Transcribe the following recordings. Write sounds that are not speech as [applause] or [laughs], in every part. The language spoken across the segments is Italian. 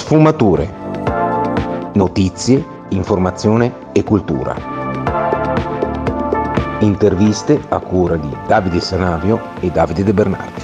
Sfumature. Notizie, informazione e cultura. Interviste a cura di Davide Sanavio e Davide De Bernardi.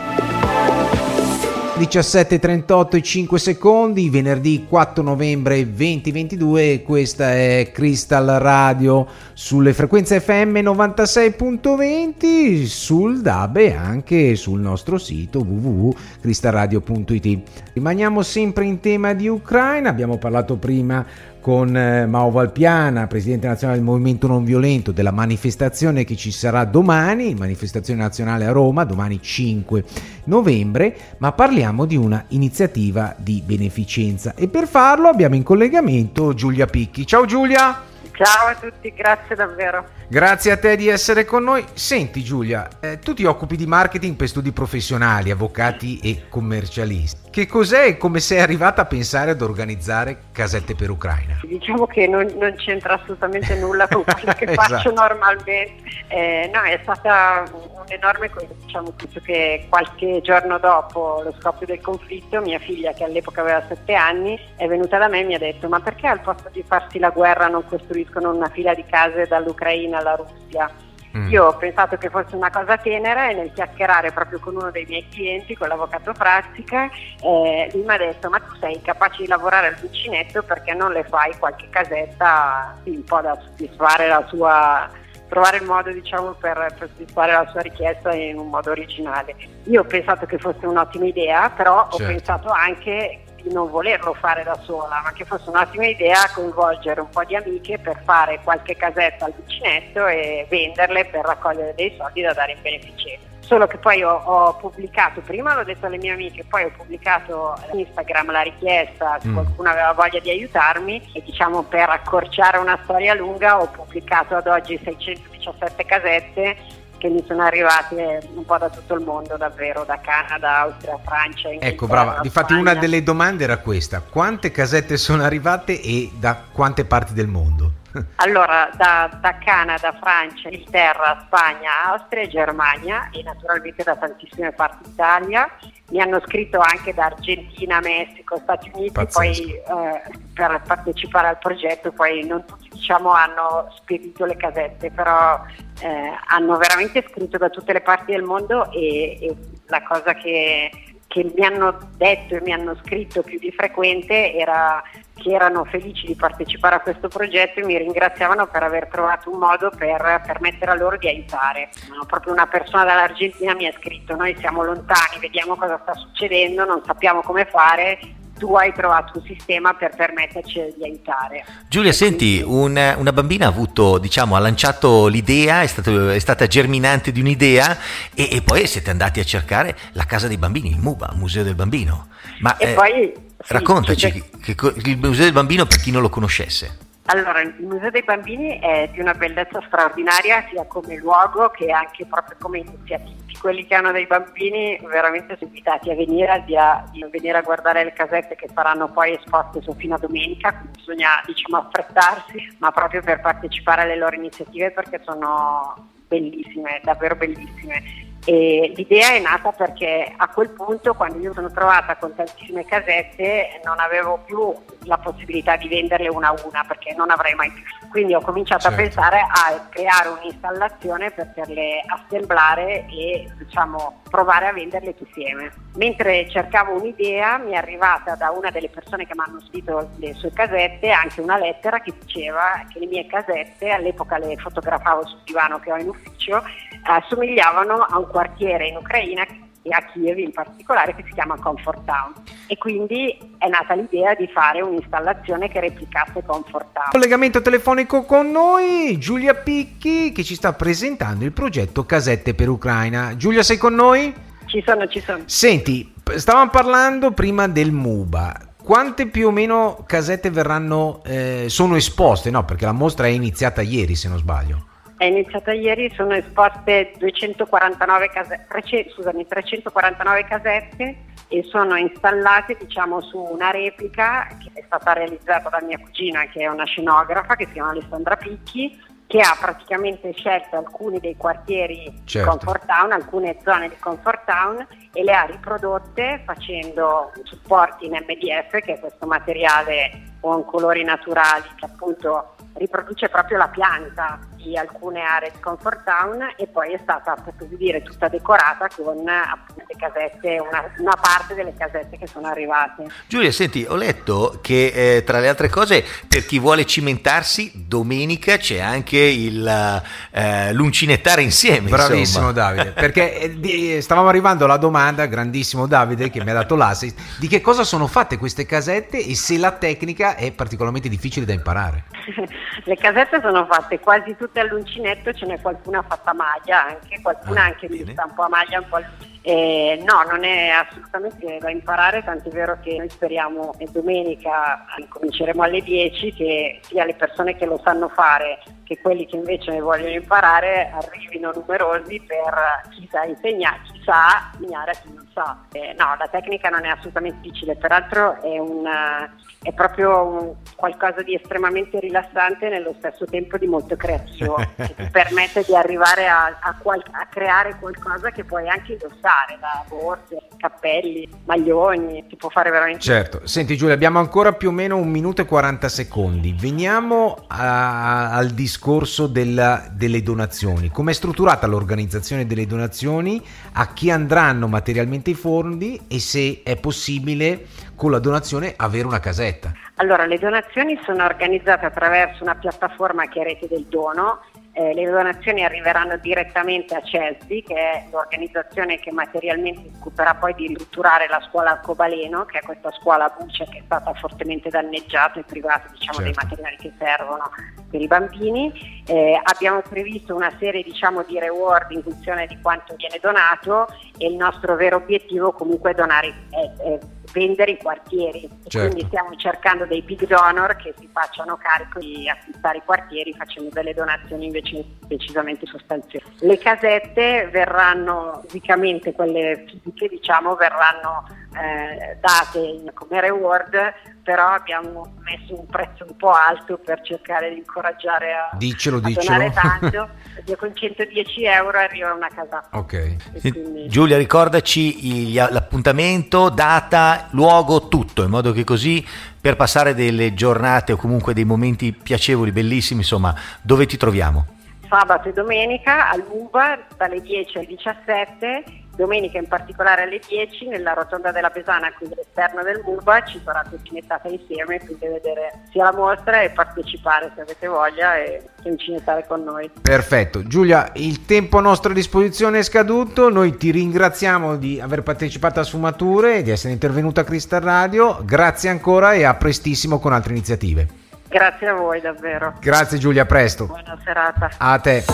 17.38 e 5 secondi, venerdì 4 novembre 2022, questa è Crystal Radio sulle frequenze FM 96.20, sul DAB e anche sul nostro sito www.crystalradio.it. Rimaniamo sempre in tema di Ucraina, abbiamo parlato prima con eh, Mao Valpiana, presidente nazionale del Movimento Non Violento, della manifestazione che ci sarà domani, manifestazione nazionale a Roma, domani 5 novembre, ma parliamo di una iniziativa di beneficenza e per farlo abbiamo in collegamento Giulia Picchi. Ciao Giulia! Ciao a tutti, grazie davvero. Grazie a te di essere con noi. Senti Giulia, eh, tu ti occupi di marketing per studi professionali, avvocati e commercialisti. Che cos'è e come sei arrivata a pensare ad organizzare casette per Ucraina? Diciamo che non, non c'entra assolutamente nulla con quello che [laughs] esatto. faccio normalmente. Eh, no, è stata un'enorme cosa, diciamo, che qualche giorno dopo lo scoppio del conflitto mia figlia, che all'epoca aveva sette anni, è venuta da me e mi ha detto ma perché al posto di farsi la guerra non costruiscono una fila di case dall'Ucraina alla Russia? Mm. Io ho pensato che fosse una cosa tenera e nel chiacchierare proprio con uno dei miei clienti, con l'avvocato Frazzica, eh, lui mi ha detto ma tu sei capace di lavorare al vicinetto perché non le fai qualche casetta sì, un po' da soddisfare la sua trovare il modo diciamo, per, per soddisfare la sua richiesta in un modo originale. Io ho pensato che fosse un'ottima idea, però certo. ho pensato anche di non volerlo fare da sola, ma che fosse un'ottima idea coinvolgere un po' di amiche per fare qualche casetta al vicinetto e venderle per raccogliere dei soldi da dare in beneficenza. Solo che poi ho, ho, pubblicato, prima l'ho detto alle mie amiche, poi ho pubblicato su Instagram la richiesta se mm. qualcuno aveva voglia di aiutarmi e diciamo per accorciare una storia lunga ho pubblicato ad oggi 617 casette che mi sono arrivate un po' da tutto il mondo, davvero, da Canada, Austria, Francia. Ecco, brava. Difatti una delle domande era questa, quante casette sono arrivate e da quante parti del mondo? [laughs] Allora, da, da, Canada, Francia, Inghilterra, Spagna, Austria e Germania e naturalmente da tantissime parti d'Italia. Mi hanno scritto anche da Argentina, Messico, Stati Uniti poi, eh, per partecipare al progetto, poi non tutti diciamo, hanno spedito le casette, però eh, hanno veramente scritto da tutte le parti del mondo e, e la cosa che che mi hanno detto e mi hanno scritto più di frequente era che erano felici di partecipare a questo progetto e mi ringraziavano per aver trovato un modo per permettere a loro di aiutare. Proprio una persona dall'Argentina mi ha scritto noi siamo lontani, vediamo cosa sta succedendo, non sappiamo come fare, tu hai trovato un sistema per permetterci di aiutare. Giulia, senti, una, una bambina ha avuto, diciamo, ha lanciato l'idea, è, stato, è stata germinante di un'idea e, e, poi siete andati a cercare la casa dei bambini, il MUBA, Museo del Bambino. Ma eh, poi, sì, raccontaci, che, che, il Museo del Bambino per chi non lo conoscesse. Allora, il Museo dei Bambini è di una bellezza straordinaria sia come luogo che anche proprio come iniziativa. Quelli che hanno dei bambini veramente sono invitati a venire, a, di venire a guardare le casette che saranno poi esposte fino a domenica, bisogna diciamo, affrettarsi, ma proprio per partecipare alle loro iniziative perché sono bellissime, davvero bellissime e l'idea è nata perché a quel punto, quando io sono trovata con tantissime casette, non avevo più la possibilità di venderle una a una perché non avrei mai più. Quindi ho cominciato certo. a pensare a creare un'installazione per poterle assemblare e diciamo, provare a venderle insieme. Mentre cercavo un'idea, mi è arrivata da una delle persone che mi hanno scritto le sue casette anche una lettera che diceva che le mie casette, all'epoca le fotografavo sul divano che ho in ufficio, assomigliavano a un quartiere in Ucraina e a Kiev in particolare che si chiama Comfort Town e quindi è nata l'idea di fare un'installazione che replicasse Comfort Town. Collegamento telefonico con noi Giulia Picchi che ci sta presentando il progetto Casette per Ucraina. Giulia sei con noi? Ci sono, ci sono. Senti, stavamo parlando prima del MUBA. Quante più o meno casette verranno, eh, sono esposte? No, perché la mostra è iniziata ieri se non sbaglio. È iniziata ieri, sono esposte 249 case, 300, scusami, 349 casette e sono installate diciamo, su una replica che è stata realizzata da mia cugina che è una scenografa che si chiama Alessandra Picchi che ha praticamente scelto alcuni dei quartieri Certo. di Comfort Town, alcune zone di Comfort Town e le ha riprodotte facendo supporti in MDF, che è questo materiale con colori naturali che appunto riproduce proprio la pianta di alcune aree di Comfort Town e poi è stata per così dire tutta decorata con appunto le casette, una, una parte delle casette che sono arrivate. Giulia, senti, ho letto che eh, tra le altre cose, per chi vuole cimentarsi, domenica c'è anche il eh, l'uncinettare insieme. Bravissimo insomma. Davide, [laughs] perché eh, di- stavamo arrivando alla domanda, grandissimo Davide che mi ha dato l'assist, di che cosa sono fatte queste casette e se la tecnica è particolarmente difficile da imparare. [laughs] Le casette sono fatte quasi tutte all'uncinetto, ce n'è qualcuna fatta a maglia, anche qualcuna Ah, anche bene. un po' a maglia, un po' all'uncinetto. Eh, no, non è assolutamente da imparare, tant'è vero che noi speriamo che domenica cominceremo alle 10 che sia le persone che lo sanno fare che quelli che invece ne vogliono imparare arrivino numerosi per chi sa insegnare, chi sa insegnare a chi non sa. Eh, no, la tecnica non è assolutamente difficile, peraltro è, una- è proprio un- qualcosa di estremamente rilassante e nello stesso tempo di molto creativo, [laughs] che ti permette di arrivare a, a qual- a creare qualcosa che puoi anche indossare, da borse, cappelli, maglioni, si può fare veramente Certo, senti Giulia, abbiamo ancora più o meno un minuto e 40 secondi. Veniamo a- al discorso della- delle donazioni. Com'è strutturata l'organizzazione delle donazioni? A chi andranno materialmente i fondi e se è possibile con la donazione avere una casetta? Allora, le donazioni sono organizzate attraverso una piattaforma che è Rete del Dono. Eh, le donazioni arriveranno direttamente a CESBI, che è l'organizzazione che materialmente si occuperà poi di ristrutturare la scuola Arcobaleno, che è questa scuola a buccia che è stata fortemente danneggiata e privata diciamo, dei Certo. materiali che servono per i bambini. Eh, abbiamo previsto una serie diciamo, di reward in funzione di quanto viene donato e il nostro vero obiettivo comunque è donare, è- è vendere i quartieri. Certo. Quindi stiamo cercando dei big donor che si facciano carico di acquistare i quartieri facendo delle donazioni invece decisamente sostanziose. Le casette verranno fisicamente, quelle fisiche diciamo, verranno eh, date in- come reward, però abbiamo messo un prezzo un po' alto per cercare di incoraggiare a, Diccelo, a donare [laughs] tanto. Perché con 110 euro arriva una casa. Ok. Sì, quindi- Giulia, ricordaci gli- l'appuntamento, data, luogo, tutto, in modo che così per passare delle giornate o comunque dei momenti piacevoli, bellissimi, insomma, dove ti troviamo? sabato e domenica al MUBA dalle 10 alle 17, domenica in particolare alle 10 nella rotonda della Pesana, quindi all'esterno del MUBA, ci sarà cucinettata insieme, quindi vedere sia la mostra e partecipare se avete voglia e cucinettare con noi. Perfetto, Giulia, il tempo a nostra disposizione è scaduto, noi ti ringraziamo di aver partecipato a Sfumature e di essere intervenuta a Crystal Radio, grazie ancora e a prestissimo con altre iniziative. Grazie a voi davvero. Grazie Giulia, a presto. Buona serata. A te.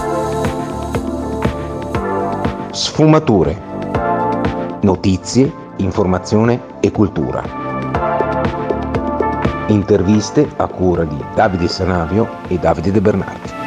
Sfumature. Notizie, informazione e cultura. Interviste a cura di Davide Sanavio e Davide De Bernardi.